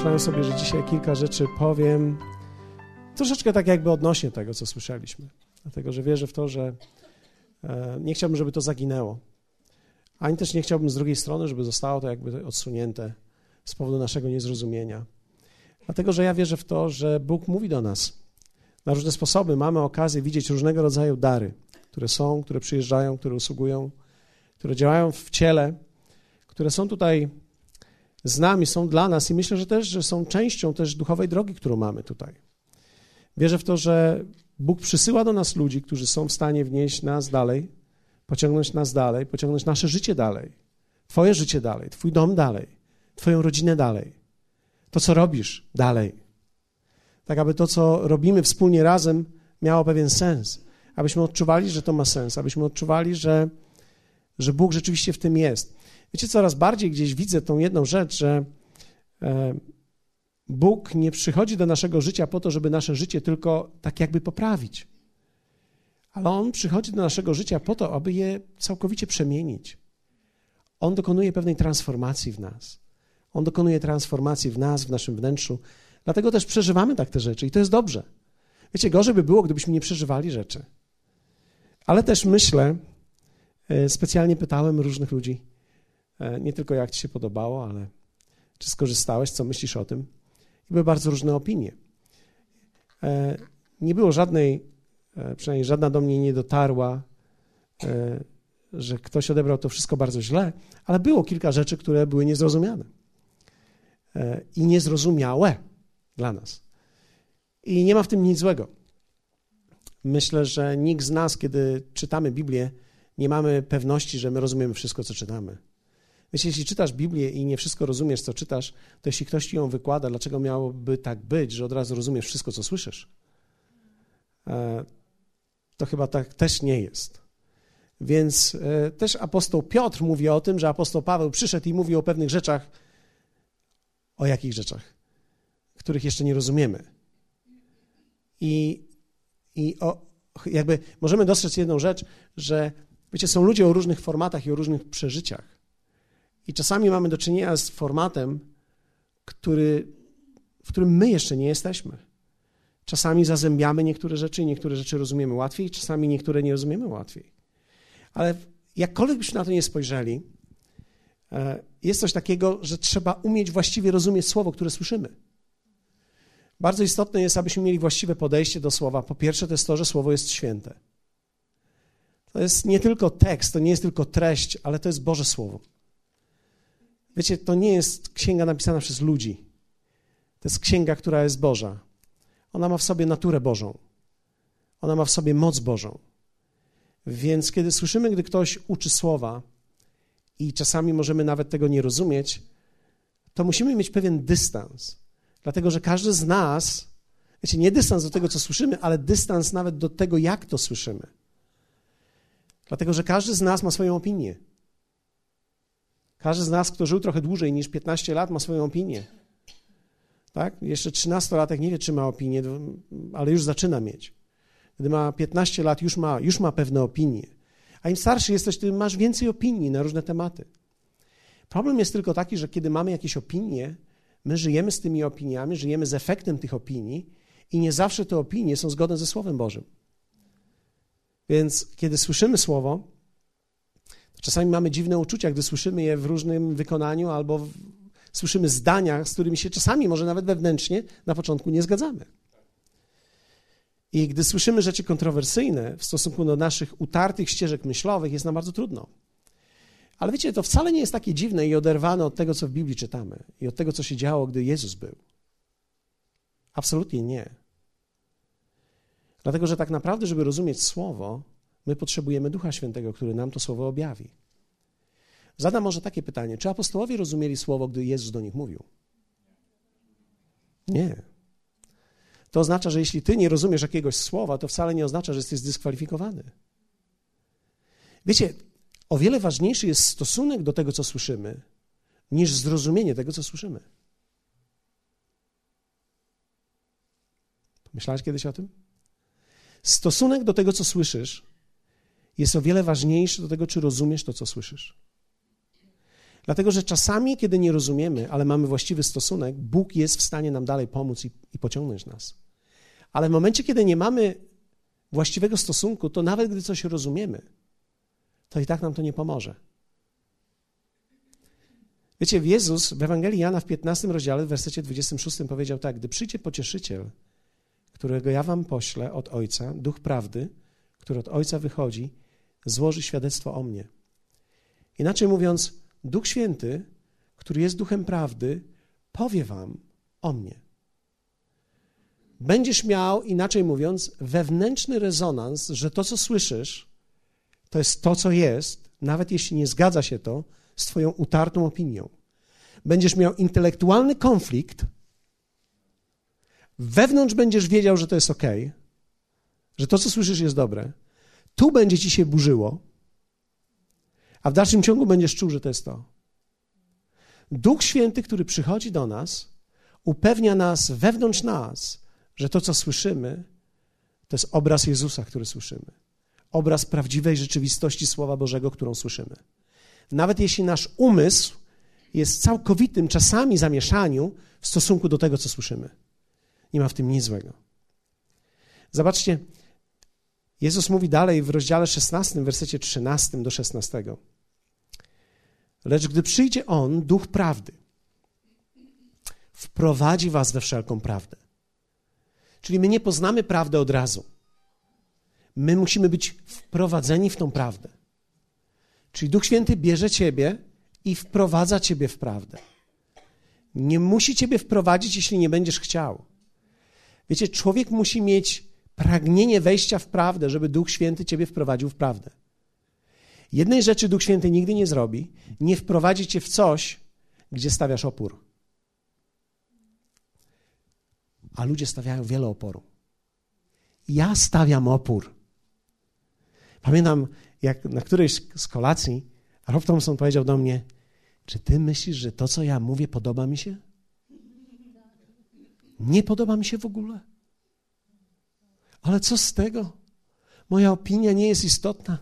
pomyślałem sobie, że dzisiaj kilka rzeczy powiem, troszeczkę tak jakby odnośnie tego, co słyszeliśmy. Dlatego, że wierzę w to, że e, nie chciałbym, żeby to zaginęło. Ani też nie chciałbym z drugiej strony, żeby zostało to jakby odsunięte z powodu naszego niezrozumienia. Dlatego, że ja wierzę w to, że Bóg mówi do nas na różne sposoby. Mamy okazję widzieć różnego rodzaju dary, które są, które przyjeżdżają, które usługują, które działają w ciele, które są tutaj z nami, są dla nas i myślę, że też, że są częścią też duchowej drogi, którą mamy tutaj. Wierzę w to, że Bóg przysyła do nas ludzi, którzy są w stanie wnieść nas dalej, pociągnąć nas dalej, pociągnąć nasze życie dalej, Twoje życie dalej, Twój dom dalej, Twoją rodzinę dalej, to, co robisz dalej. Tak, aby to, co robimy wspólnie razem, miało pewien sens, abyśmy odczuwali, że to ma sens, abyśmy odczuwali, że, że Bóg rzeczywiście w tym jest. Wiecie, coraz bardziej gdzieś widzę tą jedną rzecz, że e, Bóg nie przychodzi do naszego życia po to, żeby nasze życie tylko tak jakby poprawić. Ale On przychodzi do naszego życia po to, aby je całkowicie przemienić. On dokonuje pewnej transformacji w nas. On dokonuje transformacji w nas, w naszym wnętrzu. Dlatego też przeżywamy tak te rzeczy i to jest dobrze. Wiecie, gorzej by było, gdybyśmy nie przeżywali rzeczy. Ale też myślę, e, specjalnie pytałem różnych ludzi, nie tylko jak ci się podobało, ale czy skorzystałeś, co myślisz o tym. I były bardzo różne opinie. E, nie było żadnej, przynajmniej żadna do mnie nie dotarła, że ktoś odebrał to wszystko bardzo źle, ale było kilka rzeczy, które były niezrozumiane. I niezrozumiałe dla nas. I nie ma w tym nic złego. Myślę, że nikt z nas, kiedy czytamy Biblię, nie mamy pewności, że my rozumiemy wszystko, co czytamy. Wiecie, jeśli czytasz Biblię i nie wszystko rozumiesz, co czytasz, to jeśli ktoś ci ją wykłada, dlaczego miałoby tak być, że od razu rozumiesz wszystko, co słyszysz? E, to chyba tak też nie jest. Więc e, też apostoł Piotr mówi o tym, że apostoł Paweł przyszedł i mówi o pewnych rzeczach. O jakich rzeczach? Których jeszcze nie rozumiemy. I, i o, jakby możemy dostrzec jedną rzecz, że wiecie, są ludzie o różnych formatach i o różnych przeżyciach. I czasami mamy do czynienia z formatem, który, w którym my jeszcze nie jesteśmy. Czasami zazębiamy niektóre rzeczy niektóre rzeczy rozumiemy łatwiej, czasami niektóre nie rozumiemy łatwiej. Ale jakkolwiek byśmy na to nie spojrzeli, e, jest coś takiego, że trzeba umieć właściwie rozumieć słowo, które słyszymy. Bardzo istotne jest, abyśmy mieli właściwe podejście do słowa. Po pierwsze, to jest to, że słowo jest święte. To jest nie tylko tekst, to nie jest tylko treść, ale to jest Boże Słowo. Wiecie, to nie jest księga napisana przez ludzi. To jest księga, która jest Boża. Ona ma w sobie naturę Bożą. Ona ma w sobie moc Bożą. Więc kiedy słyszymy, gdy ktoś uczy słowa i czasami możemy nawet tego nie rozumieć, to musimy mieć pewien dystans. Dlatego, że każdy z nas, wiecie, nie dystans do tego, co słyszymy, ale dystans nawet do tego, jak to słyszymy. Dlatego, że każdy z nas ma swoją opinię. Każdy z nas, kto żył trochę dłużej niż 15 lat, ma swoją opinię. Tak? Jeszcze 13-latek nie wie, czy ma opinię, ale już zaczyna mieć. Gdy ma 15 lat, już ma, już ma pewne opinie. A im starszy jesteś, tym masz więcej opinii na różne tematy. Problem jest tylko taki, że kiedy mamy jakieś opinie, my żyjemy z tymi opiniami, żyjemy z efektem tych opinii i nie zawsze te opinie są zgodne ze Słowem Bożym. Więc kiedy słyszymy Słowo, czasami mamy dziwne uczucia, gdy słyszymy je w różnym wykonaniu albo w, słyszymy zdania, z którymi się czasami, może nawet wewnętrznie, na początku nie zgadzamy. I gdy słyszymy rzeczy kontrowersyjne w stosunku do naszych utartych ścieżek myślowych, jest nam bardzo trudno. Ale wiecie, to wcale nie jest takie dziwne i oderwane od tego, co w Biblii czytamy i od tego, co się działo, gdy Jezus był. Absolutnie nie. Dlatego, że tak naprawdę, żeby rozumieć Słowo, my potrzebujemy Ducha Świętego, który nam to Słowo objawi. Zadam może takie pytanie: czy apostołowie rozumieli Słowo, gdy Jezus do nich mówił? Nie. To oznacza, że jeśli ty nie rozumiesz jakiegoś słowa, to wcale nie oznacza, że jesteś zdyskwalifikowany. Wiecie, o wiele ważniejszy jest stosunek do tego, co słyszymy, niż zrozumienie tego, co słyszymy. Myślałeś kiedyś o tym? Stosunek do tego, co słyszysz, jest o wiele ważniejszy do tego, czy rozumiesz to, co słyszysz. Dlatego, że czasami, kiedy nie rozumiemy, ale mamy właściwy stosunek, Bóg jest w stanie nam dalej pomóc i, i pociągnąć nas. Ale w momencie, kiedy nie mamy właściwego stosunku, to nawet gdy coś rozumiemy, to i tak nam to nie pomoże. Wiecie, Jezus w Ewangelii Jana w 15 rozdziale, w wersecie 26 powiedział tak: Gdy przyjdzie pocieszyciel, którego ja wam poślę od Ojca, duch prawdy, który od Ojca wychodzi, złoży świadectwo o mnie. Inaczej mówiąc, Duch Święty, który jest duchem prawdy, powie wam o mnie. Będziesz miał, inaczej mówiąc, wewnętrzny rezonans, że to, co słyszysz, to jest to, co jest, nawet jeśli nie zgadza się to z Twoją utartą opinią. Będziesz miał intelektualny konflikt, wewnątrz będziesz wiedział, że to jest ok, że to, co słyszysz, jest dobre. Tu będzie ci się burzyło, a w dalszym ciągu będziesz czuł, że to jest to. Duch Święty, który przychodzi do nas, upewnia nas wewnątrz nas, że to, co słyszymy, to jest obraz Jezusa, który słyszymy. Obraz prawdziwej rzeczywistości Słowa Bożego, którą słyszymy. Nawet jeśli nasz umysł jest całkowitym czasami zamieszaniu w stosunku do tego, co słyszymy. Nie ma w tym nic złego. Zobaczcie, Jezus mówi dalej w rozdziale 16, w wersecie 13 do 16. Lecz gdy przyjdzie On, duch prawdy, wprowadzi was we wszelką prawdę. Czyli my nie poznamy prawdy od razu. My musimy być wprowadzeni w tą prawdę. Czyli Duch Święty bierze ciebie i wprowadza ciebie w prawdę. Nie musi ciebie wprowadzić, jeśli nie będziesz chciał. Wiecie, człowiek musi mieć pragnienie wejścia w prawdę, żeby Duch Święty ciebie wprowadził w prawdę. Jednej rzeczy Duch Święty nigdy nie zrobi, nie wprowadzi cię w coś, gdzie stawiasz opór. A ludzie stawiają wiele oporu. Ja stawiam opór. Pamiętam, jak na którejś z kolacji Rob Thompson powiedział do mnie, czy ty myślisz, że to, co ja mówię, podoba mi się? Nie podoba mi się w ogóle. Ale co z tego? Moja opinia nie jest istotna.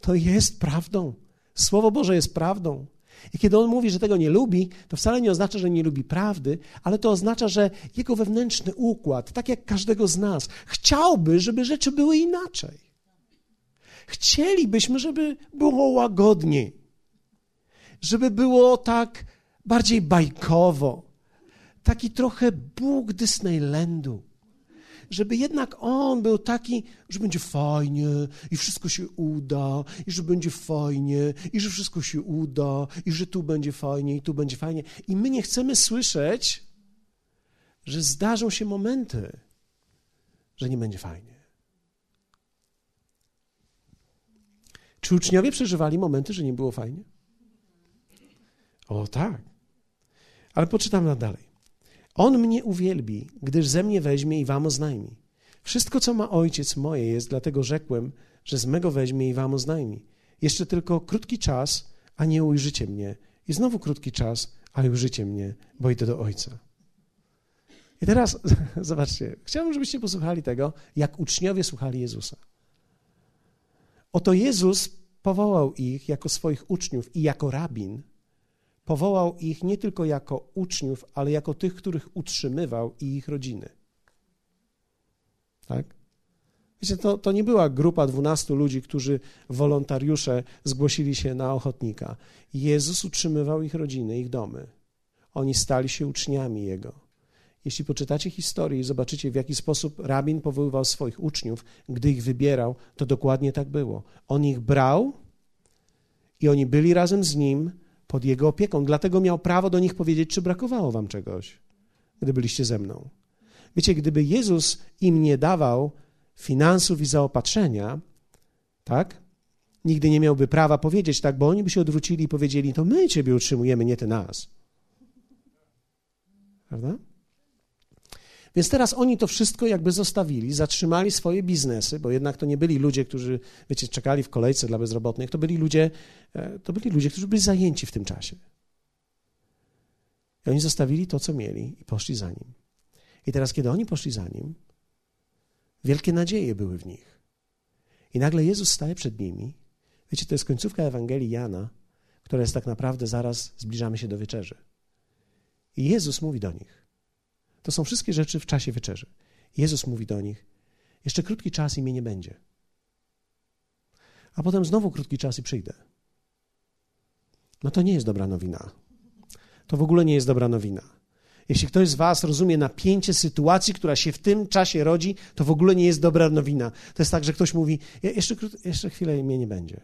To jest prawdą. Słowo Boże jest prawdą. I kiedy on mówi, że tego nie lubi, to wcale nie oznacza, że nie lubi prawdy, ale to oznacza, że jego wewnętrzny układ, tak jak każdego z nas, chciałby, żeby rzeczy były inaczej. Chcielibyśmy, żeby było łagodniej, żeby było tak bardziej bajkowo, taki trochę Bóg Disneylandu żeby jednak on był taki, że będzie fajnie i wszystko się uda, i że będzie fajnie, i że wszystko się uda, i że tu będzie fajnie, i tu będzie fajnie. I my nie chcemy słyszeć, że zdarzą się momenty, że nie będzie fajnie. Czy uczniowie przeżywali momenty, że nie było fajnie? O tak. Ale poczytam dalej. On mnie uwielbi, gdyż ze mnie weźmie i wam oznajmi. Wszystko, co ma ojciec moje jest, dlatego rzekłem, że z mego weźmie i wam oznajmi. Jeszcze tylko krótki czas, a nie ujrzycie mnie. I znowu krótki czas, ale ujrzycie mnie, bo idę do ojca. I teraz zobaczcie, chciałbym, żebyście posłuchali tego, jak uczniowie słuchali Jezusa. Oto Jezus powołał ich jako swoich uczniów i jako rabin powołał ich nie tylko jako uczniów, ale jako tych, których utrzymywał i ich rodziny. Tak? Wiecie, to, to nie była grupa dwunastu ludzi, którzy wolontariusze zgłosili się na ochotnika. Jezus utrzymywał ich rodziny, ich domy. Oni stali się uczniami Jego. Jeśli poczytacie historię i zobaczycie, w jaki sposób rabin powoływał swoich uczniów, gdy ich wybierał, to dokładnie tak było. On ich brał i oni byli razem z nim, pod jego opieką. Dlatego miał prawo do nich powiedzieć, czy brakowało wam czegoś, gdy byliście ze mną. Wiecie, gdyby Jezus im nie dawał finansów i zaopatrzenia, tak? Nigdy nie miałby prawa powiedzieć tak, bo oni by się odwrócili i powiedzieli, to my Ciebie utrzymujemy, nie Ty nas. Prawda? Więc teraz oni to wszystko jakby zostawili, zatrzymali swoje biznesy, bo jednak to nie byli ludzie, którzy, wiecie, czekali w kolejce dla bezrobotnych, to byli ludzie, e, to byli ludzie, którzy byli zajęci w tym czasie. I oni zostawili to, co mieli i poszli za nim. I teraz, kiedy oni poszli za nim, wielkie nadzieje były w nich. I nagle Jezus staje przed nimi. Wiecie, to jest końcówka Ewangelii Jana, która jest tak naprawdę zaraz zbliżamy się do wieczerzy. I Jezus mówi do nich. To są wszystkie rzeczy w czasie wieczerzy. Jezus mówi do nich: Jeszcze krótki czas i mnie nie będzie. A potem znowu krótki czas i przyjdę. No to nie jest dobra nowina. To w ogóle nie jest dobra nowina. Jeśli ktoś z Was rozumie napięcie sytuacji, która się w tym czasie rodzi, to w ogóle nie jest dobra nowina. To jest tak, że ktoś mówi: Jeszcze, jeszcze chwilę mnie nie będzie.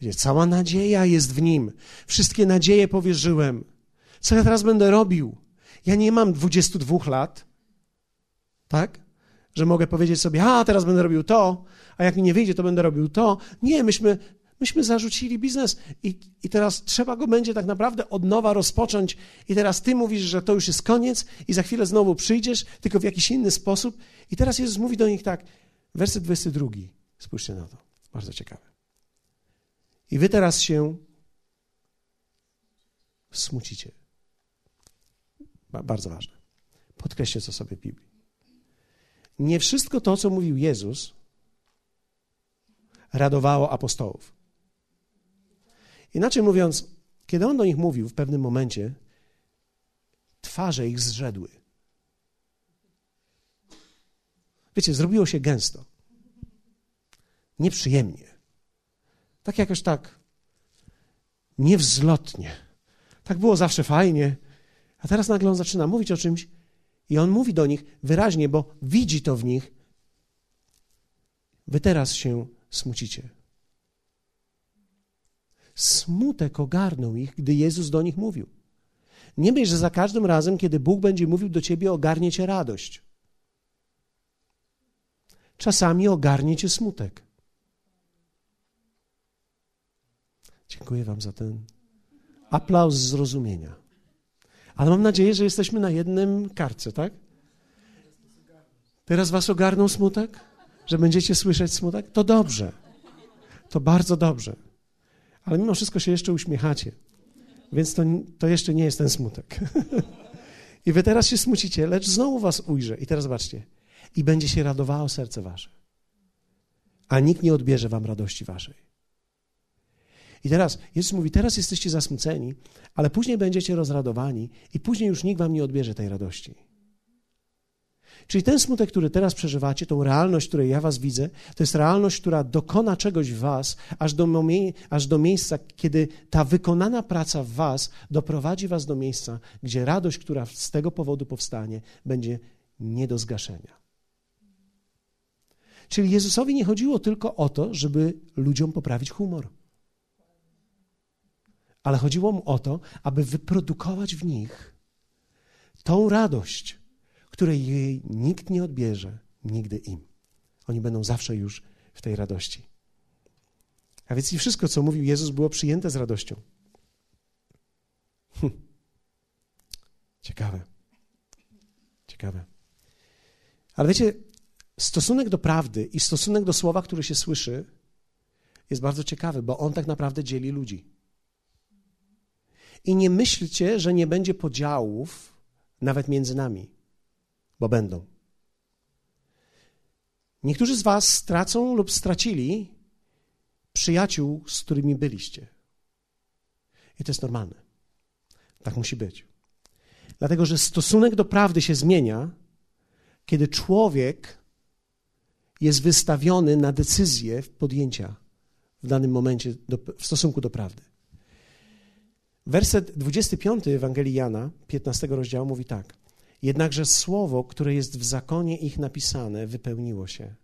Wiecie, cała nadzieja jest w nim. Wszystkie nadzieje powierzyłem. Co ja teraz będę robił? Ja nie mam 22 lat, tak? Że mogę powiedzieć sobie, a teraz będę robił to, a jak mi nie wyjdzie, to będę robił to. Nie, myśmy, myśmy zarzucili biznes i, i teraz trzeba go będzie tak naprawdę od nowa rozpocząć. I teraz ty mówisz, że to już jest koniec i za chwilę znowu przyjdziesz, tylko w jakiś inny sposób. I teraz Jezus mówi do nich tak, werset 22. Spójrzcie na to, bardzo ciekawe. I wy teraz się smucicie. Bardzo ważne. Podkreślcie co sobie w Biblii. Nie wszystko to, co mówił Jezus, radowało apostołów. Inaczej mówiąc, kiedy on do nich mówił w pewnym momencie, twarze ich zrzedły. Wiecie, zrobiło się gęsto. Nieprzyjemnie. Tak jakoś tak niewzlotnie. Tak było zawsze fajnie, a teraz nagle on zaczyna mówić o czymś i on mówi do nich wyraźnie, bo widzi to w nich. Wy teraz się smucicie. Smutek ogarnął ich, gdy Jezus do nich mówił. Nie myśl, że za każdym razem, kiedy Bóg będzie mówił do ciebie, ogarnie cię radość. Czasami ogarnie cię smutek. Dziękuję Wam za ten aplauz zrozumienia. Ale mam nadzieję, że jesteśmy na jednym karcie, tak? Teraz was ogarnął smutek? Że będziecie słyszeć smutek? To dobrze. To bardzo dobrze. Ale mimo wszystko się jeszcze uśmiechacie. Więc to, to jeszcze nie jest ten smutek. I wy teraz się smucicie, lecz znowu was ujrzę. I teraz zobaczcie. I będzie się radowało serce wasze. A nikt nie odbierze wam radości waszej. I teraz Jezus mówi: Teraz jesteście zasmuceni, ale później będziecie rozradowani, i później już nikt wam nie odbierze tej radości. Czyli ten smutek, który teraz przeżywacie, tą realność, której ja was widzę, to jest realność, która dokona czegoś w was, aż do, aż do miejsca, kiedy ta wykonana praca w was doprowadzi was do miejsca, gdzie radość, która z tego powodu powstanie, będzie nie do zgaszenia. Czyli Jezusowi nie chodziło tylko o to, żeby ludziom poprawić humor ale chodziło mu o to, aby wyprodukować w nich tą radość, której jej nikt nie odbierze, nigdy im. Oni będą zawsze już w tej radości. A więc i wszystko, co mówił Jezus, było przyjęte z radością. Hm. Ciekawe. Ciekawe. Ale wiecie, stosunek do prawdy i stosunek do słowa, które się słyszy, jest bardzo ciekawy, bo on tak naprawdę dzieli ludzi. I nie myślcie, że nie będzie podziałów nawet między nami, bo będą. Niektórzy z Was stracą lub stracili przyjaciół, z którymi byliście. I to jest normalne. Tak musi być. Dlatego, że stosunek do prawdy się zmienia, kiedy człowiek jest wystawiony na decyzję podjęcia w danym momencie do, w stosunku do prawdy. Werset 25 Ewangelii Jana, 15 rozdziału mówi tak. Jednakże słowo, które jest w zakonie ich napisane, wypełniło się.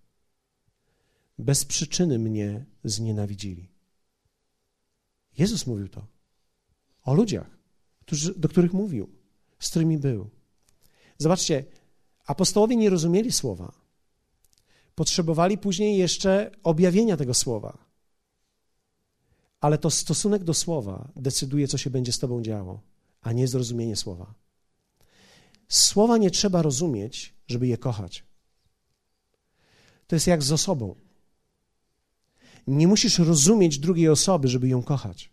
Bez przyczyny mnie znienawidzili. Jezus mówił to o ludziach, do których mówił, z którymi był. Zobaczcie, apostołowie nie rozumieli słowa. Potrzebowali później jeszcze objawienia tego słowa ale to stosunek do słowa decyduje, co się będzie z Tobą działo, a nie zrozumienie słowa. Słowa nie trzeba rozumieć, żeby je kochać. To jest jak z osobą. Nie musisz rozumieć drugiej osoby, żeby ją kochać.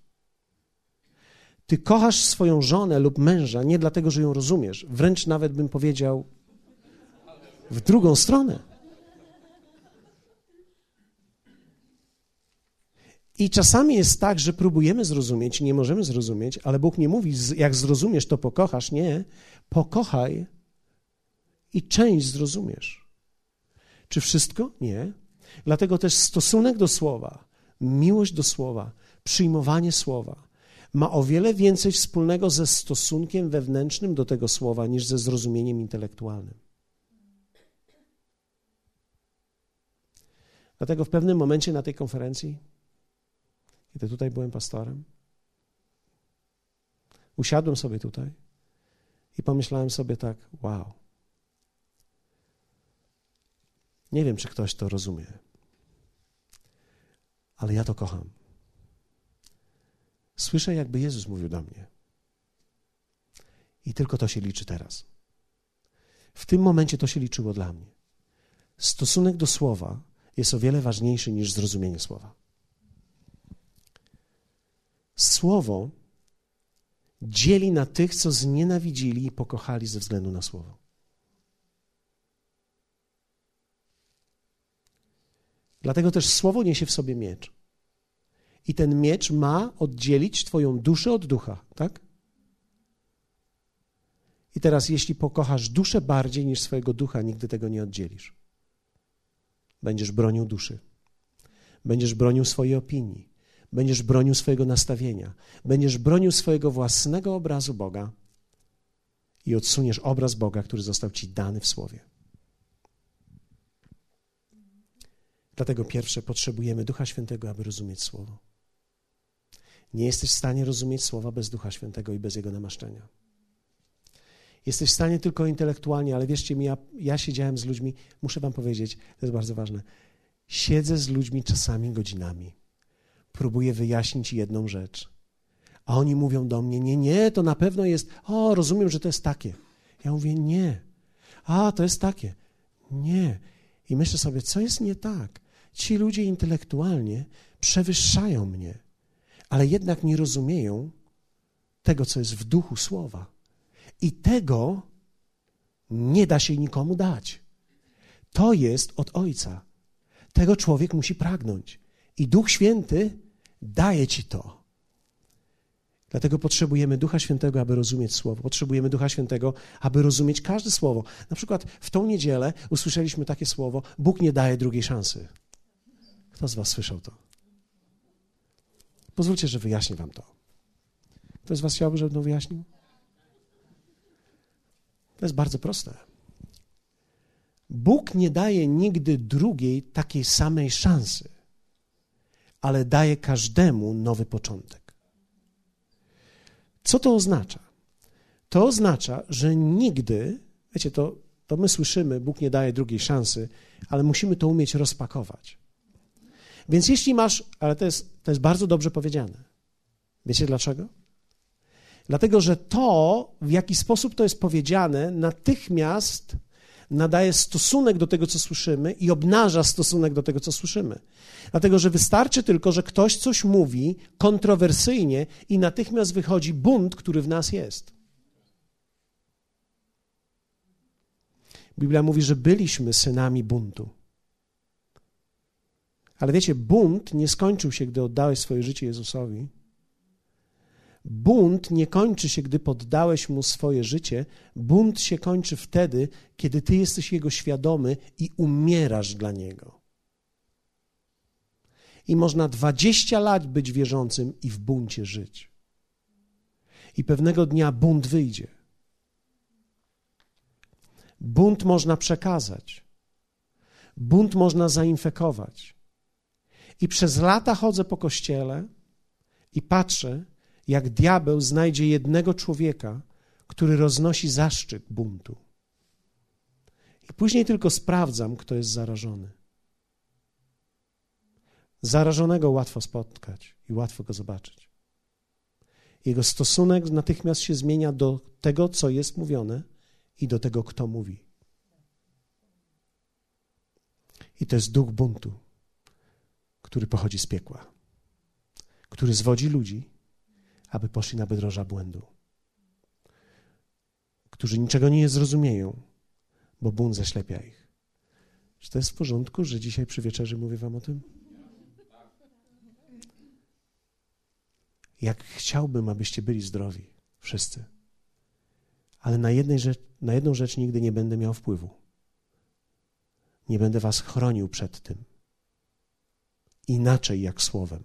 Ty kochasz swoją żonę lub męża nie dlatego, że ją rozumiesz, wręcz nawet bym powiedział w drugą stronę. I czasami jest tak, że próbujemy zrozumieć, nie możemy zrozumieć, ale Bóg nie mówi, jak zrozumiesz, to pokochasz. Nie. Pokochaj i część zrozumiesz. Czy wszystko? Nie. Dlatego też stosunek do słowa, miłość do słowa, przyjmowanie słowa ma o wiele więcej wspólnego ze stosunkiem wewnętrznym do tego słowa niż ze zrozumieniem intelektualnym. Dlatego w pewnym momencie na tej konferencji, kiedy tutaj byłem pastorem, usiadłem sobie tutaj i pomyślałem sobie tak: wow. Nie wiem, czy ktoś to rozumie, ale ja to kocham. Słyszę, jakby Jezus mówił do mnie. I tylko to się liczy teraz. W tym momencie to się liczyło dla mnie. Stosunek do słowa jest o wiele ważniejszy niż zrozumienie słowa. Słowo dzieli na tych, co znienawidzili i pokochali ze względu na słowo. Dlatego też słowo niesie w sobie miecz. I ten miecz ma oddzielić Twoją duszę od ducha, tak? I teraz, jeśli pokochasz duszę bardziej niż swojego ducha, nigdy tego nie oddzielisz. Będziesz bronił duszy. Będziesz bronił swojej opinii. Będziesz bronił swojego nastawienia. Będziesz bronił swojego własnego obrazu Boga i odsuniesz obraz Boga, który został ci dany w Słowie. Dlatego pierwsze potrzebujemy Ducha Świętego, aby rozumieć Słowo. Nie jesteś w stanie rozumieć Słowa bez Ducha Świętego i bez Jego namaszczenia. Jesteś w stanie tylko intelektualnie, ale wierzcie mi, ja, ja siedziałem z ludźmi, muszę wam powiedzieć, to jest bardzo ważne. Siedzę z ludźmi czasami godzinami. Próbuję wyjaśnić jedną rzecz. A oni mówią do mnie: Nie, nie, to na pewno jest. O, rozumiem, że to jest takie. Ja mówię: Nie. A, to jest takie. Nie. I myślę sobie, co jest nie tak? Ci ludzie intelektualnie przewyższają mnie, ale jednak nie rozumieją tego, co jest w duchu słowa. I tego nie da się nikomu dać. To jest od Ojca. Tego człowiek musi pragnąć. I Duch Święty daje ci to. Dlatego potrzebujemy Ducha Świętego, aby rozumieć Słowo. Potrzebujemy Ducha Świętego, aby rozumieć każde Słowo. Na przykład w tą niedzielę usłyszeliśmy takie słowo: Bóg nie daje drugiej szansy. Kto z Was słyszał to? Pozwólcie, że wyjaśnię Wam to. Kto z Was chciałby, żebym to wyjaśnił? To jest bardzo proste. Bóg nie daje nigdy drugiej takiej samej szansy, ale daje każdemu nowy początek. Co to oznacza? To oznacza, że nigdy, wiecie, to, to my słyszymy, Bóg nie daje drugiej szansy, ale musimy to umieć rozpakować. Więc jeśli masz, ale to jest, to jest bardzo dobrze powiedziane. Wiecie dlaczego? Dlatego, że to, w jaki sposób to jest powiedziane, natychmiast nadaje stosunek do tego, co słyszymy i obnaża stosunek do tego, co słyszymy. Dlatego, że wystarczy tylko, że ktoś coś mówi kontrowersyjnie i natychmiast wychodzi bunt, który w nas jest. Biblia mówi, że byliśmy synami buntu. Ale wiecie, bunt nie skończył się, gdy oddałeś swoje życie Jezusowi Bunt nie kończy się, gdy poddałeś mu swoje życie. Bunt się kończy wtedy, kiedy ty jesteś jego świadomy i umierasz dla niego. I można 20 lat być wierzącym i w buncie żyć. I pewnego dnia bunt wyjdzie. Bunt można przekazać. Bunt można zainfekować. I przez lata chodzę po kościele i patrzę, jak diabeł znajdzie jednego człowieka, który roznosi zaszczyt buntu. I później tylko sprawdzam, kto jest zarażony. Zarażonego łatwo spotkać i łatwo go zobaczyć. Jego stosunek natychmiast się zmienia do tego, co jest mówione i do tego, kto mówi. I to jest duch buntu, który pochodzi z piekła, który zwodzi ludzi aby poszli na bedroża błędu, którzy niczego nie zrozumieją, bo bunt zaślepia ich. Czy to jest w porządku, że dzisiaj przy wieczerzy mówię wam o tym? jak chciałbym, abyście byli zdrowi, wszyscy. Ale na, jednej rzecz, na jedną rzecz nigdy nie będę miał wpływu. Nie będę was chronił przed tym. Inaczej jak słowem.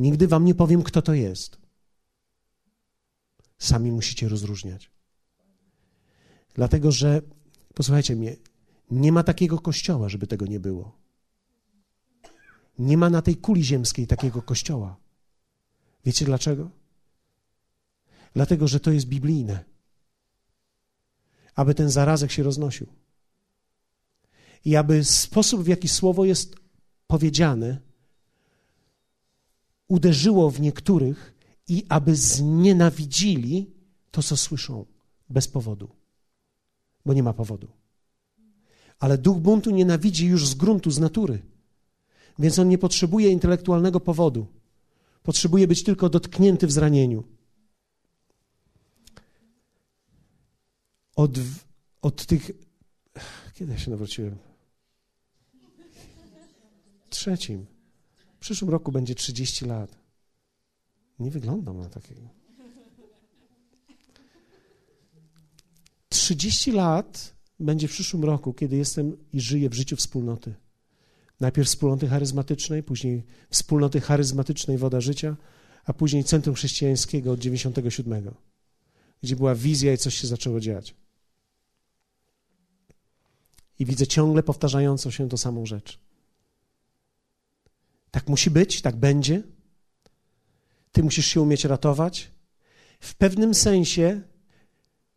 Nigdy wam nie powiem, kto to jest. Sami musicie rozróżniać. Dlatego, że, posłuchajcie mnie, nie ma takiego kościoła, żeby tego nie było. Nie ma na tej kuli ziemskiej takiego kościoła. Wiecie dlaczego? Dlatego, że to jest biblijne. Aby ten zarazek się roznosił. I aby sposób, w jaki słowo jest powiedziane, uderzyło w niektórych i aby znienawidzili to, co słyszą bez powodu, bo nie ma powodu. Ale duch buntu nienawidzi już z gruntu, z natury, więc on nie potrzebuje intelektualnego powodu. Potrzebuje być tylko dotknięty w zranieniu. Od, od tych. Kiedy ja się nawróciłem? Trzecim. W przyszłym roku będzie 30 lat. Nie wyglądam na takiego. 30 lat będzie w przyszłym roku, kiedy jestem i żyję w życiu wspólnoty. Najpierw wspólnoty charyzmatycznej, później wspólnoty charyzmatycznej Woda Życia, a później Centrum Chrześcijańskiego od 97, gdzie była wizja i coś się zaczęło dziać. I widzę ciągle powtarzającą się tą samą rzecz. Tak musi być, tak będzie. Ty musisz się umieć ratować. W pewnym sensie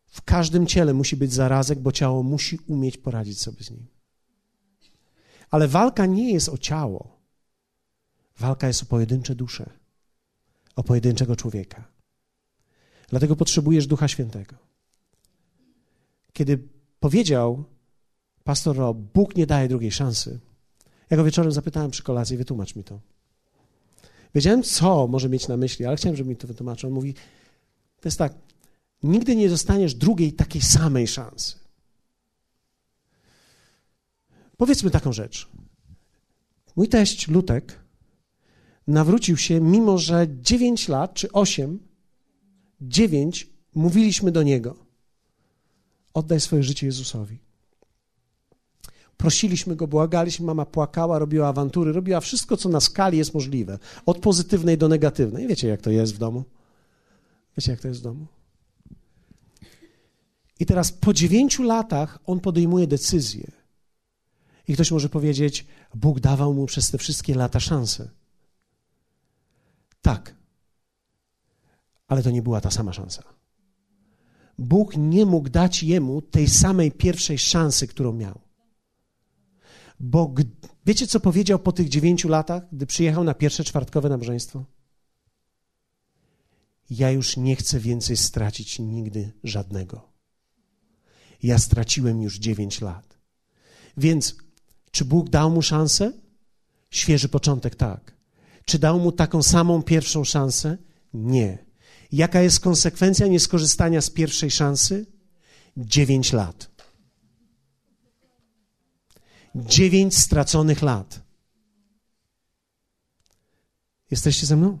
w każdym ciele musi być zarazek, bo ciało musi umieć poradzić sobie z nim. Ale walka nie jest o ciało. Walka jest o pojedyncze dusze, o pojedynczego człowieka. Dlatego potrzebujesz Ducha Świętego. Kiedy powiedział pastor Rob, Bóg nie daje drugiej szansy, ja go wieczorem zapytałem przy kolacji, wytłumacz mi to. Wiedziałem, co może mieć na myśli, ale chciałem, żeby mi to wytłumaczył. On mówi, to jest tak, nigdy nie dostaniesz drugiej takiej samej szansy. Powiedzmy taką rzecz. Mój teść Lutek nawrócił się, mimo że 9 lat czy 8, 9 mówiliśmy do niego: Oddaj swoje życie Jezusowi. Prosiliśmy go, błagaliśmy, mama płakała, robiła awantury, robiła wszystko, co na skali jest możliwe, od pozytywnej do negatywnej. Wiecie, jak to jest w domu? Wiecie, jak to jest w domu? I teraz po dziewięciu latach on podejmuje decyzję. I ktoś może powiedzieć, Bóg dawał mu przez te wszystkie lata szansę. Tak, ale to nie była ta sama szansa. Bóg nie mógł dać jemu tej samej pierwszej szansy, którą miał. Bo wiecie, co powiedział po tych dziewięciu latach, gdy przyjechał na pierwsze czwartkowe nabożeństwo? Ja już nie chcę więcej stracić nigdy żadnego. Ja straciłem już dziewięć lat. Więc czy Bóg dał mu szansę? Świeży początek, tak. Czy dał mu taką samą pierwszą szansę? Nie. Jaka jest konsekwencja nieskorzystania z pierwszej szansy? Dziewięć lat. Dziewięć straconych lat. Jesteście ze mną?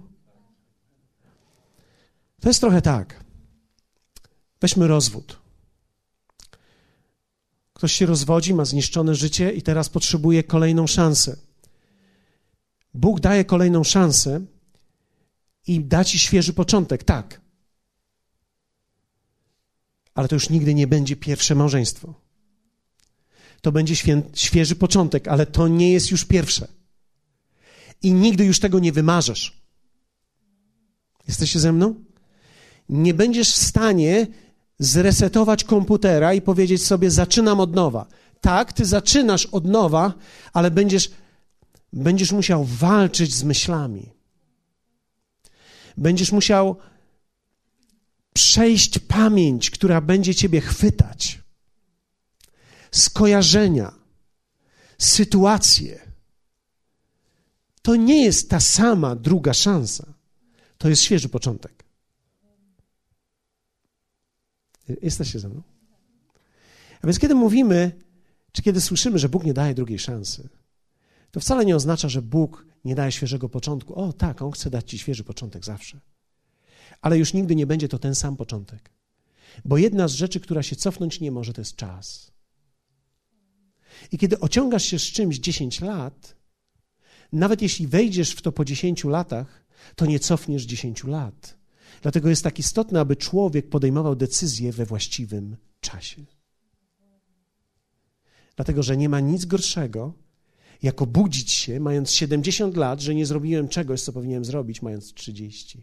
To jest trochę tak. Weźmy rozwód. Ktoś się rozwodzi, ma zniszczone życie i teraz potrzebuje kolejną szansę. Bóg daje kolejną szansę i da ci świeży początek, tak. Ale to już nigdy nie będzie pierwsze małżeństwo. To będzie świę, świeży początek, ale to nie jest już pierwsze. I nigdy już tego nie wymarzesz. Jesteście ze mną? Nie będziesz w stanie zresetować komputera i powiedzieć sobie: Zaczynam od nowa. Tak, ty zaczynasz od nowa, ale będziesz, będziesz musiał walczyć z myślami. Będziesz musiał przejść pamięć, która będzie ciebie chwytać. Skojarzenia, sytuacje. To nie jest ta sama druga szansa. To jest świeży początek. Jesteście ze mną? A więc kiedy mówimy, czy kiedy słyszymy, że Bóg nie daje drugiej szansy, to wcale nie oznacza, że Bóg nie daje świeżego początku. O tak, On chce dać ci świeży początek zawsze. Ale już nigdy nie będzie to ten sam początek. Bo jedna z rzeczy, która się cofnąć nie może, to jest czas. I kiedy ociągasz się z czymś 10 lat, nawet jeśli wejdziesz w to po 10 latach, to nie cofniesz 10 lat. Dlatego jest tak istotne, aby człowiek podejmował decyzje we właściwym czasie. Dlatego, że nie ma nic gorszego, jak obudzić się, mając 70 lat, że nie zrobiłem czegoś, co powinienem zrobić, mając 30.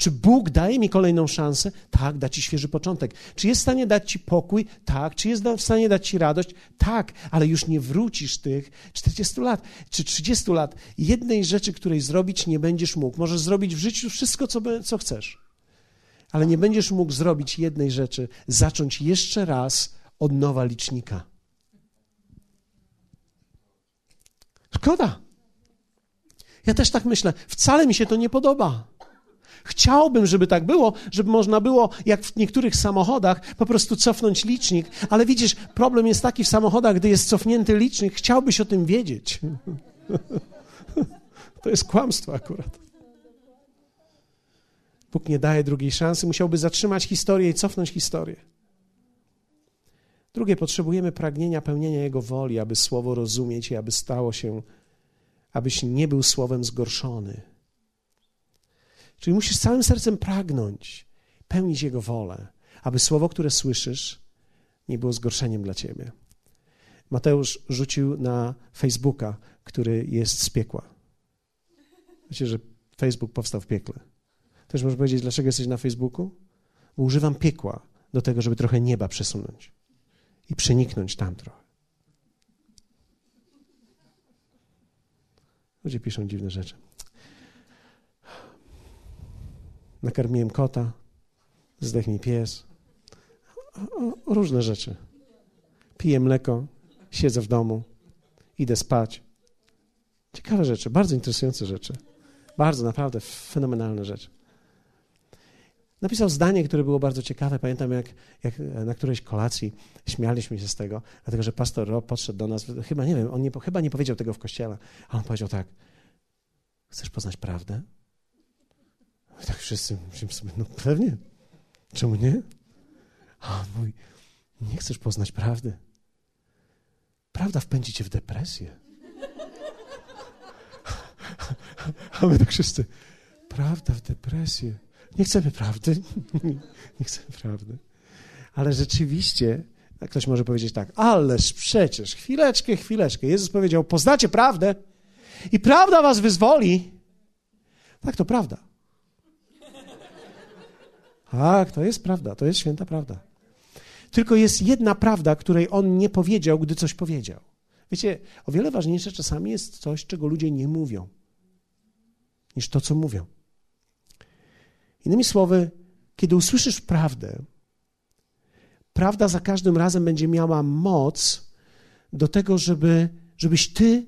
Czy Bóg daje mi kolejną szansę? Tak, da ci świeży początek. Czy jest w stanie dać ci pokój? Tak. Czy jest w stanie dać ci radość? Tak, ale już nie wrócisz tych 40 lat czy 30 lat. Jednej rzeczy, której zrobić nie będziesz mógł. Możesz zrobić w życiu wszystko, co, co chcesz, ale nie będziesz mógł zrobić jednej rzeczy zacząć jeszcze raz od nowa licznika. Szkoda. Ja też tak myślę. Wcale mi się to nie podoba. Chciałbym, żeby tak było, żeby można było, jak w niektórych samochodach, po prostu cofnąć licznik, ale widzisz, problem jest taki w samochodach, gdy jest cofnięty licznik, chciałbyś o tym wiedzieć. To jest kłamstwo akurat. Bóg nie daje drugiej szansy, musiałby zatrzymać historię i cofnąć historię. Drugie, potrzebujemy pragnienia pełnienia Jego woli, aby słowo rozumieć i aby stało się, abyś nie był słowem zgorszony. Czyli musisz całym sercem pragnąć pełnić Jego wolę, aby słowo, które słyszysz, nie było zgorszeniem dla ciebie. Mateusz rzucił na Facebooka, który jest z piekła. Wiecie, że Facebook powstał w piekle. Też możesz powiedzieć, dlaczego jesteś na Facebooku? Bo używam piekła do tego, żeby trochę nieba przesunąć i przeniknąć tam trochę. Ludzie piszą dziwne rzeczy. Nakarmiłem kota, zdech mi pies. O, różne rzeczy. Piję mleko, siedzę w domu, idę spać. Ciekawe rzeczy, bardzo interesujące rzeczy. Bardzo, naprawdę fenomenalne rzeczy. Napisał zdanie, które było bardzo ciekawe. Pamiętam, jak, jak na którejś kolacji śmialiśmy się z tego, dlatego że pastor Rob podszedł do nas. Chyba nie wiem, on nie, chyba nie powiedział tego w kościele, a on powiedział tak: Chcesz poznać prawdę? I tak wszyscy myślimy sobie, no pewnie, czemu nie? A on mówi, nie chcesz poznać prawdy. Prawda wpędzi cię w depresję. A my tak wszyscy, prawda w depresję. Nie chcemy prawdy. Nie chcemy prawdy. Ale rzeczywiście, ktoś może powiedzieć tak, ależ przecież, chwileczkę, chwileczkę. Jezus powiedział, poznacie prawdę i prawda was wyzwoli. Tak, to prawda. Tak, to jest prawda, to jest święta prawda. Tylko jest jedna prawda, której on nie powiedział, gdy coś powiedział. Wiecie, o wiele ważniejsze czasami jest coś, czego ludzie nie mówią, niż to, co mówią. Innymi słowy, kiedy usłyszysz prawdę, prawda za każdym razem będzie miała moc do tego, żeby, żebyś ty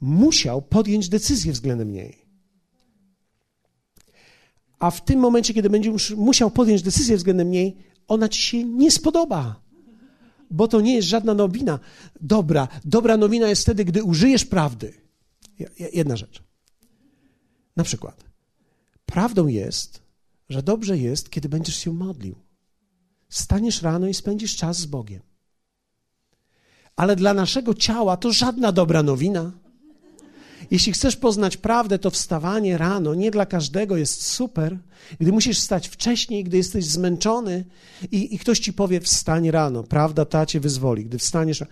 musiał podjąć decyzję względem niej a w tym momencie, kiedy będziesz musiał podjąć decyzję względem niej, ona ci się nie spodoba. Bo to nie jest żadna nowina dobra. Dobra nowina jest wtedy, gdy użyjesz prawdy. Jedna rzecz. Na przykład, prawdą jest, że dobrze jest, kiedy będziesz się modlił. Staniesz rano i spędzisz czas z Bogiem. Ale dla naszego ciała to żadna dobra nowina. Jeśli chcesz poznać prawdę, to wstawanie rano nie dla każdego jest super. Gdy musisz wstać wcześniej, gdy jesteś zmęczony i, i ktoś ci powie, wstań rano, prawda ta cię wyzwoli. Gdy wstaniesz,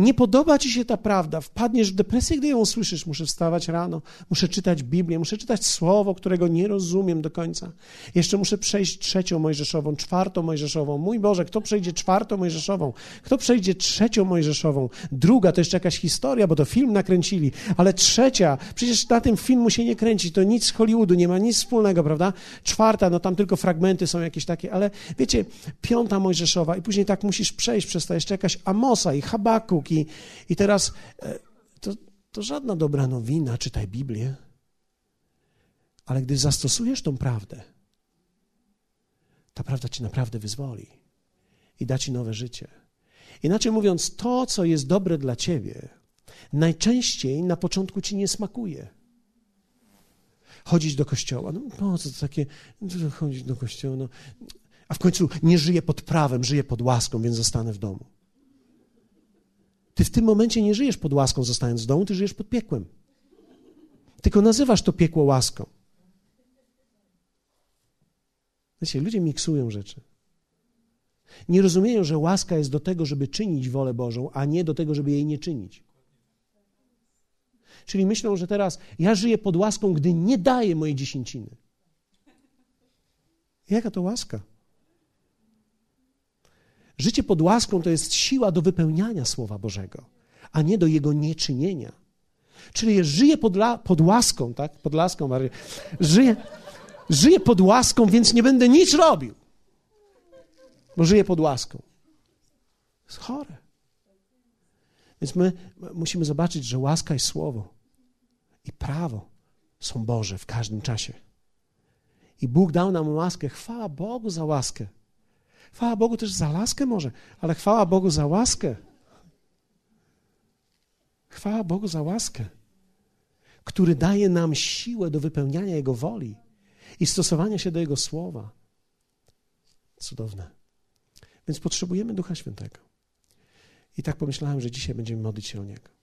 nie podoba ci się ta prawda, wpadniesz w depresję, gdy ją usłyszysz. Muszę wstawać rano, muszę czytać Biblię, muszę czytać słowo, którego nie rozumiem do końca. Jeszcze muszę przejść trzecią Mojżeszową, czwartą Mojżeszową. Mój Boże, kto przejdzie czwartą Mojżeszową? Kto przejdzie trzecią Mojżeszową? Druga to jeszcze jakaś historia, bo to film nakręcili, ale trzecia, przecież na tym filmu się nie kręci, to nic z Hollywoodu, nie ma nic wspólnego, prawda? Czwarta, no tam tylko fragmenty są jakieś takie, ale wiecie, piąta Mojżeszowa i później tak musisz przejść przez to jeszcze jakaś Amosa i Habakuk i, teraz e, to, to żadna dobra nowina, czytaj Biblię. Ale gdy zastosujesz tą prawdę, ta prawda ci naprawdę wyzwoli i da ci nowe życie. Inaczej mówiąc, to, co jest dobre dla ciebie, Najczęściej na początku ci nie smakuje. Chodzić do kościoła, no po co to takie, chodzić do kościoła, no. A w końcu nie żyję pod prawem, żyję pod łaską, więc zostanę w domu. Ty w tym momencie nie żyjesz pod łaską, zostając w domu, ty żyjesz pod piekłem. Tylko nazywasz to piekło łaską. Wiecie, ludzie miksują rzeczy. Nie rozumieją, że łaska jest do tego, żeby czynić wolę Bożą, a nie do tego, żeby jej nie czynić. Czyli myślą, że teraz ja żyję pod łaską, gdy nie daję mojej dziesięciny. Jaka to łaska? Życie pod łaską to jest siła do wypełniania Słowa Bożego, a nie do jego nieczynienia. Czyli żyję pod, la, pod łaską, tak? Pod laską, Maria. Żyję, żyję pod łaską, więc nie będę nic robił, bo żyję pod łaską. Jest chore. Więc my musimy zobaczyć, że łaska i słowo i prawo są Boże w każdym czasie. I Bóg dał nam łaskę. Chwała Bogu za łaskę. Chwała Bogu też za laskę może, ale chwała Bogu za łaskę. Chwała Bogu za łaskę, który daje nam siłę do wypełniania Jego woli i stosowania się do Jego słowa. Cudowne. Więc potrzebujemy Ducha Świętego. I tak pomyślałem, że dzisiaj będziemy modlić się o Niego.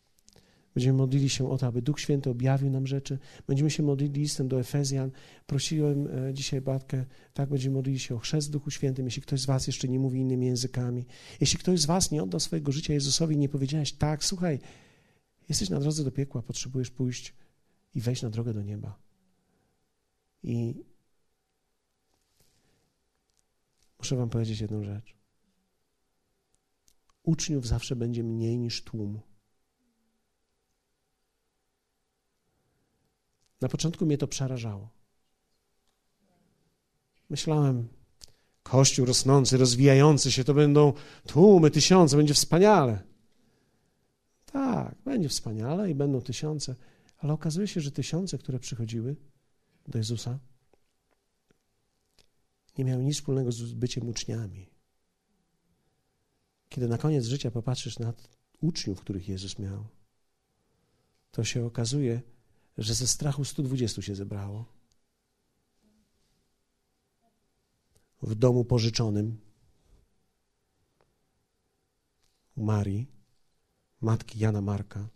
Będziemy modlili się o to, aby Duch Święty objawił nam rzeczy. Będziemy się modlili listem do Efezjan. Prosiłem e, dzisiaj Batkę, tak będziemy modlili się o chrzest w Duchu Świętym. Jeśli ktoś z was jeszcze nie mówi innymi językami, jeśli ktoś z was nie oddał swojego życia Jezusowi i nie powiedziałeś, tak, słuchaj, jesteś na drodze do piekła, potrzebujesz pójść i wejść na drogę do nieba. I muszę wam powiedzieć jedną rzecz. Uczniów zawsze będzie mniej niż tłum. Na początku mnie to przerażało. Myślałem, Kościół rosnący, rozwijający się, to będą tłumy, tysiące, będzie wspaniale. Tak, będzie wspaniale i będą tysiące, ale okazuje się, że tysiące, które przychodziły do Jezusa, nie miały nic wspólnego z byciem uczniami. Kiedy na koniec życia popatrzysz na uczniów, których Jezus miał, to się okazuje, że ze strachu 120 się zebrało. W domu pożyczonym u Marii, matki Jana Marka,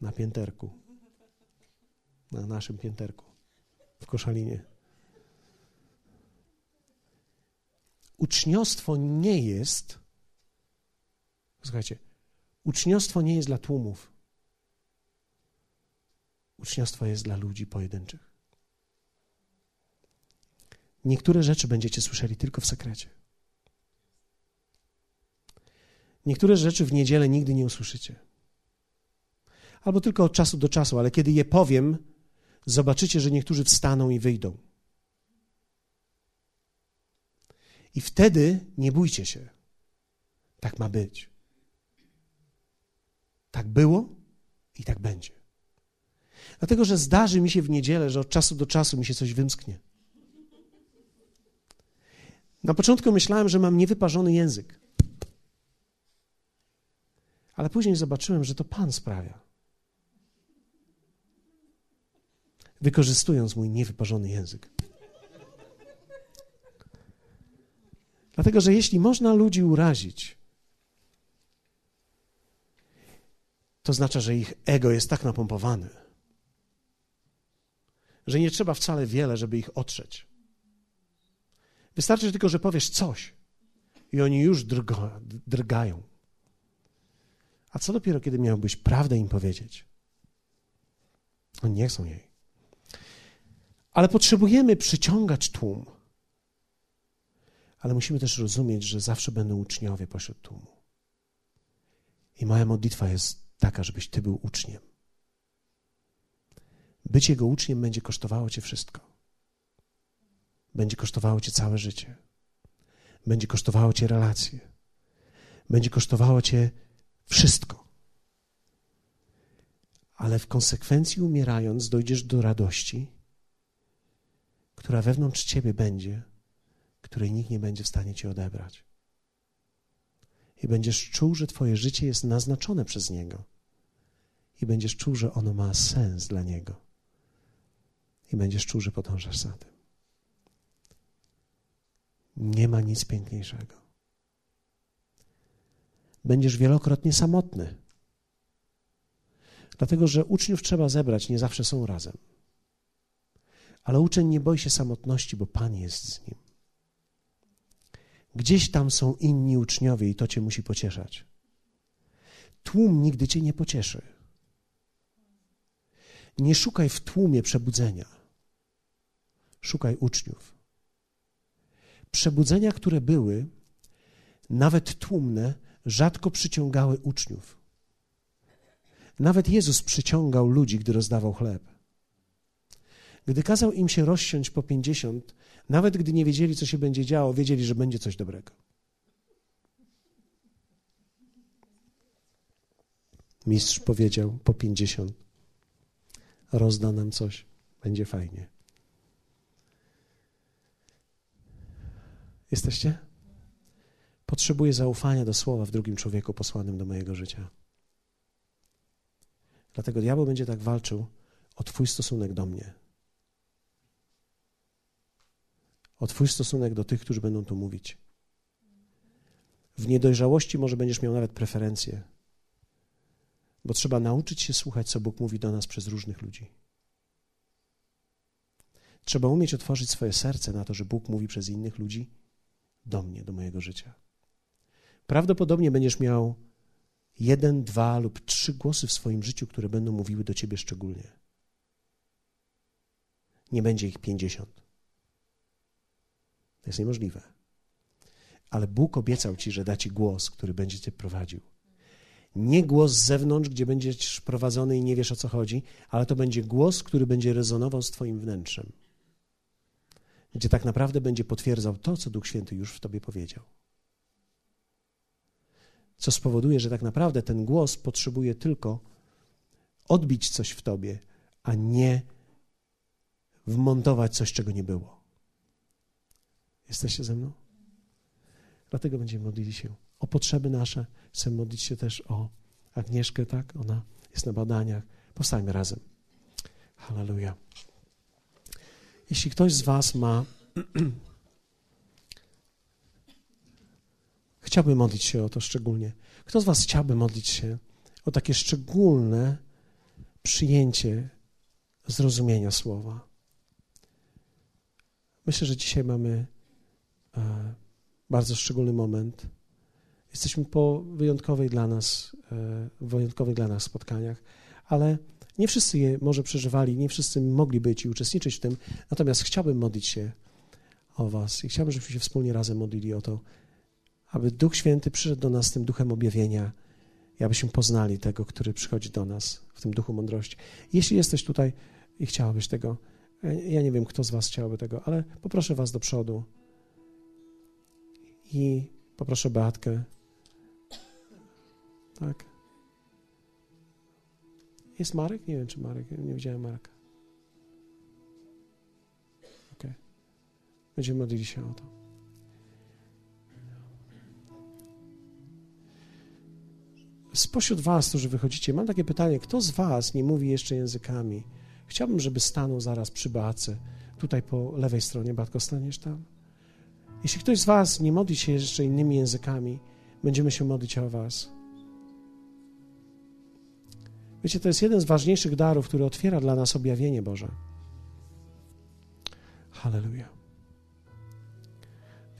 na pięterku, na naszym pięterku w Koszalinie. Uczniostwo nie jest, słuchajcie, uczniostwo nie jest dla tłumów. Uczniostwo jest dla ludzi pojedynczych. Niektóre rzeczy będziecie słyszeli tylko w sekrecie. Niektóre rzeczy w niedzielę nigdy nie usłyszycie. Albo tylko od czasu do czasu, ale kiedy je powiem, zobaczycie, że niektórzy wstaną i wyjdą. I wtedy nie bójcie się. Tak ma być. Tak było i tak będzie. Dlatego, że zdarzy mi się w niedzielę, że od czasu do czasu mi się coś wymsknie. Na początku myślałem, że mam niewyparzony język. Ale później zobaczyłem, że to Pan sprawia. Wykorzystując mój niewyparzony język. Dlatego, że jeśli można ludzi urazić, to znaczy, że ich ego jest tak napompowane, że nie trzeba wcale wiele, żeby ich otrzeć. Wystarczy tylko, że powiesz coś i oni już drga, drgają. A co dopiero, kiedy miałbyś prawdę im powiedzieć? Oni nie chcą jej. Ale potrzebujemy przyciągać tłum. Ale musimy też rozumieć, że zawsze będą uczniowie pośród tłumu. I moja modlitwa jest taka, żebyś ty był uczniem. Być Jego uczniem będzie kosztowało Cię wszystko. Będzie kosztowało Cię całe życie. Będzie kosztowało Cię relacje. Będzie kosztowało Cię wszystko. Ale w konsekwencji umierając dojdziesz do radości, która wewnątrz Ciebie będzie, której nikt nie będzie w stanie Ci odebrać. I będziesz czuł, że Twoje życie jest naznaczone przez Niego i będziesz czuł, że ono ma sens dla Niego. I będziesz czuł, że podążasz za tym. Nie ma nic piękniejszego. Będziesz wielokrotnie samotny. Dlatego, że uczniów trzeba zebrać, nie zawsze są razem. Ale uczeń nie boi się samotności, bo Pan jest z nim. Gdzieś tam są inni uczniowie i to cię musi pocieszać. Tłum nigdy cię nie pocieszy. Nie szukaj w tłumie przebudzenia. Szukaj uczniów. Przebudzenia, które były, nawet tłumne, rzadko przyciągały uczniów. Nawet Jezus przyciągał ludzi, gdy rozdawał chleb. Gdy kazał im się rozsiąść po pięćdziesiąt, nawet gdy nie wiedzieli, co się będzie działo, wiedzieli, że będzie coś dobrego. Mistrz powiedział po pięćdziesiąt: Rozda nam coś, będzie fajnie. Jesteście? Potrzebuję zaufania do słowa w drugim człowieku posłanym do mojego życia. Dlatego diabeł będzie tak walczył o Twój stosunek do mnie. O Twój stosunek do tych, którzy będą tu mówić. W niedojrzałości może będziesz miał nawet preferencje, bo trzeba nauczyć się słuchać, co Bóg mówi do nas przez różnych ludzi. Trzeba umieć otworzyć swoje serce na to, że Bóg mówi przez innych ludzi do mnie, do mojego życia. Prawdopodobnie będziesz miał jeden, dwa lub trzy głosy w swoim życiu, które będą mówiły do ciebie szczególnie. Nie będzie ich pięćdziesiąt. To jest niemożliwe. Ale Bóg obiecał ci, że da ci głos, który będzie cię prowadził. Nie głos z zewnątrz, gdzie będziesz prowadzony i nie wiesz o co chodzi, ale to będzie głos, który będzie rezonował z Twoim wnętrzem. Gdzie tak naprawdę będzie potwierdzał to, co Duch Święty już w Tobie powiedział co spowoduje, że tak naprawdę ten głos potrzebuje tylko odbić coś w tobie, a nie wmontować coś, czego nie było. Jesteście ze mną? Dlatego będziemy modlili się o potrzeby nasze. Chcę modlić się też o Agnieszkę, tak? Ona jest na badaniach. Powstajmy razem. Hallelujah. Jeśli ktoś z Was ma Chciałby modlić się o to szczególnie. Kto z Was chciałby modlić się o takie szczególne przyjęcie zrozumienia słowa? Myślę, że dzisiaj mamy e, bardzo szczególny moment. Jesteśmy po wyjątkowej dla nas, e, wyjątkowych dla nas spotkaniach, ale nie wszyscy je może przeżywali, nie wszyscy mogli być i uczestniczyć w tym. Natomiast chciałbym modlić się o Was i chciałbym, żebyśmy się wspólnie razem modlili o to, aby Duch Święty przyszedł do nas tym duchem objawienia i abyśmy poznali tego, który przychodzi do nas w tym duchu mądrości. Jeśli jesteś tutaj i chciałabyś tego, ja nie wiem, kto z Was chciałby tego, ale poproszę Was do przodu i poproszę Beatkę. Tak. Jest Marek? Nie wiem, czy Marek. Nie widziałem Marka. Ok. Będziemy modlili się o to. Spośród Was, którzy wychodzicie, mam takie pytanie: kto z Was nie mówi jeszcze językami? Chciałbym, żeby stanął zaraz przy Bace, tutaj po lewej stronie. Batko, staniesz tam? Jeśli ktoś z Was nie modli się jeszcze innymi językami, będziemy się modlić o Was. Wiecie, to jest jeden z ważniejszych darów, który otwiera dla nas objawienie Boże. Halleluja.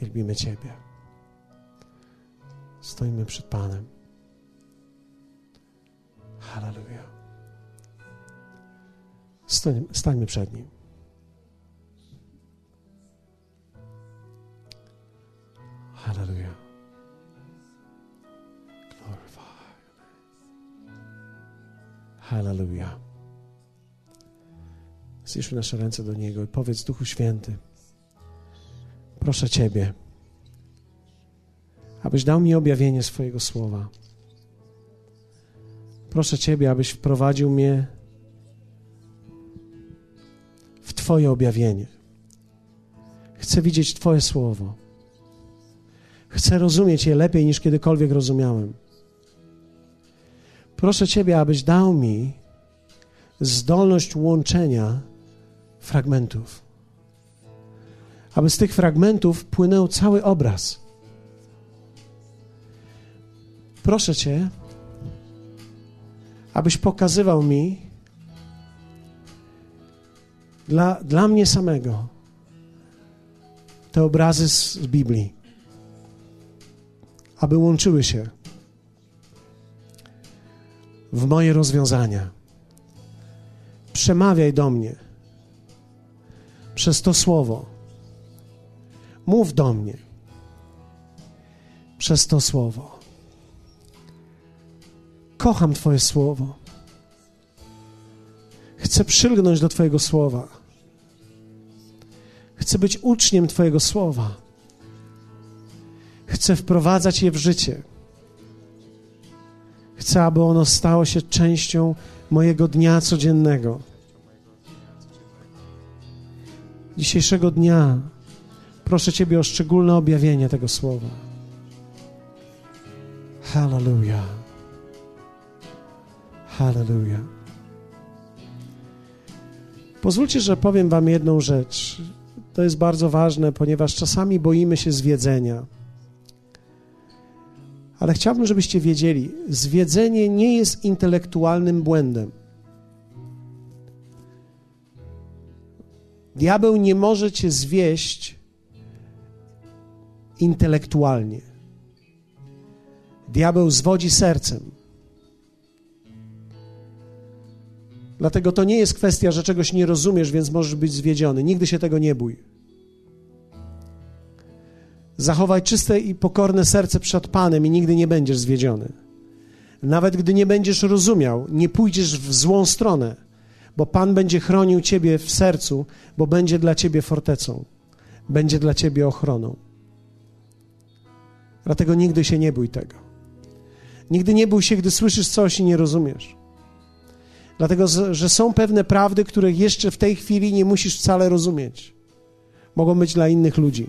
Wielbimy Ciebie. Stoimy przed Panem. Halleluja. Stań, stańmy przed Nim. Halleluja. Halleluja. Zjeszmy nasze ręce do Niego i powiedz Duchu Święty, proszę Ciebie, abyś dał mi objawienie swojego słowa. Proszę Ciebie, abyś wprowadził mnie w Twoje objawienie. Chcę widzieć Twoje słowo. Chcę rozumieć je lepiej niż kiedykolwiek rozumiałem. Proszę Ciebie, abyś dał mi zdolność łączenia fragmentów. Aby z tych fragmentów płynął cały obraz. Proszę Cię, abyś pokazywał mi dla, dla mnie samego te obrazy z, z Biblii, aby łączyły się w moje rozwiązania. Przemawiaj do mnie przez to słowo. Mów do mnie przez to słowo. Kocham Twoje słowo. Chcę przylgnąć do Twojego słowa. Chcę być uczniem Twojego słowa. Chcę wprowadzać je w życie. Chcę, aby ono stało się częścią mojego dnia codziennego. Dzisiejszego dnia proszę Ciebie o szczególne objawienie tego słowa. Hallelujah. Hallelujah. Pozwólcie, że powiem Wam jedną rzecz. To jest bardzo ważne, ponieważ czasami boimy się zwiedzenia. Ale chciałbym, żebyście wiedzieli, zwiedzenie nie jest intelektualnym błędem. Diabeł nie może cię zwieść intelektualnie. Diabeł zwodzi sercem. Dlatego to nie jest kwestia, że czegoś nie rozumiesz, więc możesz być zwiedziony. Nigdy się tego nie bój. Zachowaj czyste i pokorne serce przed Panem i nigdy nie będziesz zwiedziony. Nawet gdy nie będziesz rozumiał, nie pójdziesz w złą stronę, bo Pan będzie chronił ciebie w sercu, bo będzie dla ciebie fortecą, będzie dla ciebie ochroną. Dlatego nigdy się nie bój tego. Nigdy nie bój się, gdy słyszysz coś i nie rozumiesz. Dlatego, że są pewne prawdy, których jeszcze w tej chwili nie musisz wcale rozumieć. Mogą być dla innych ludzi.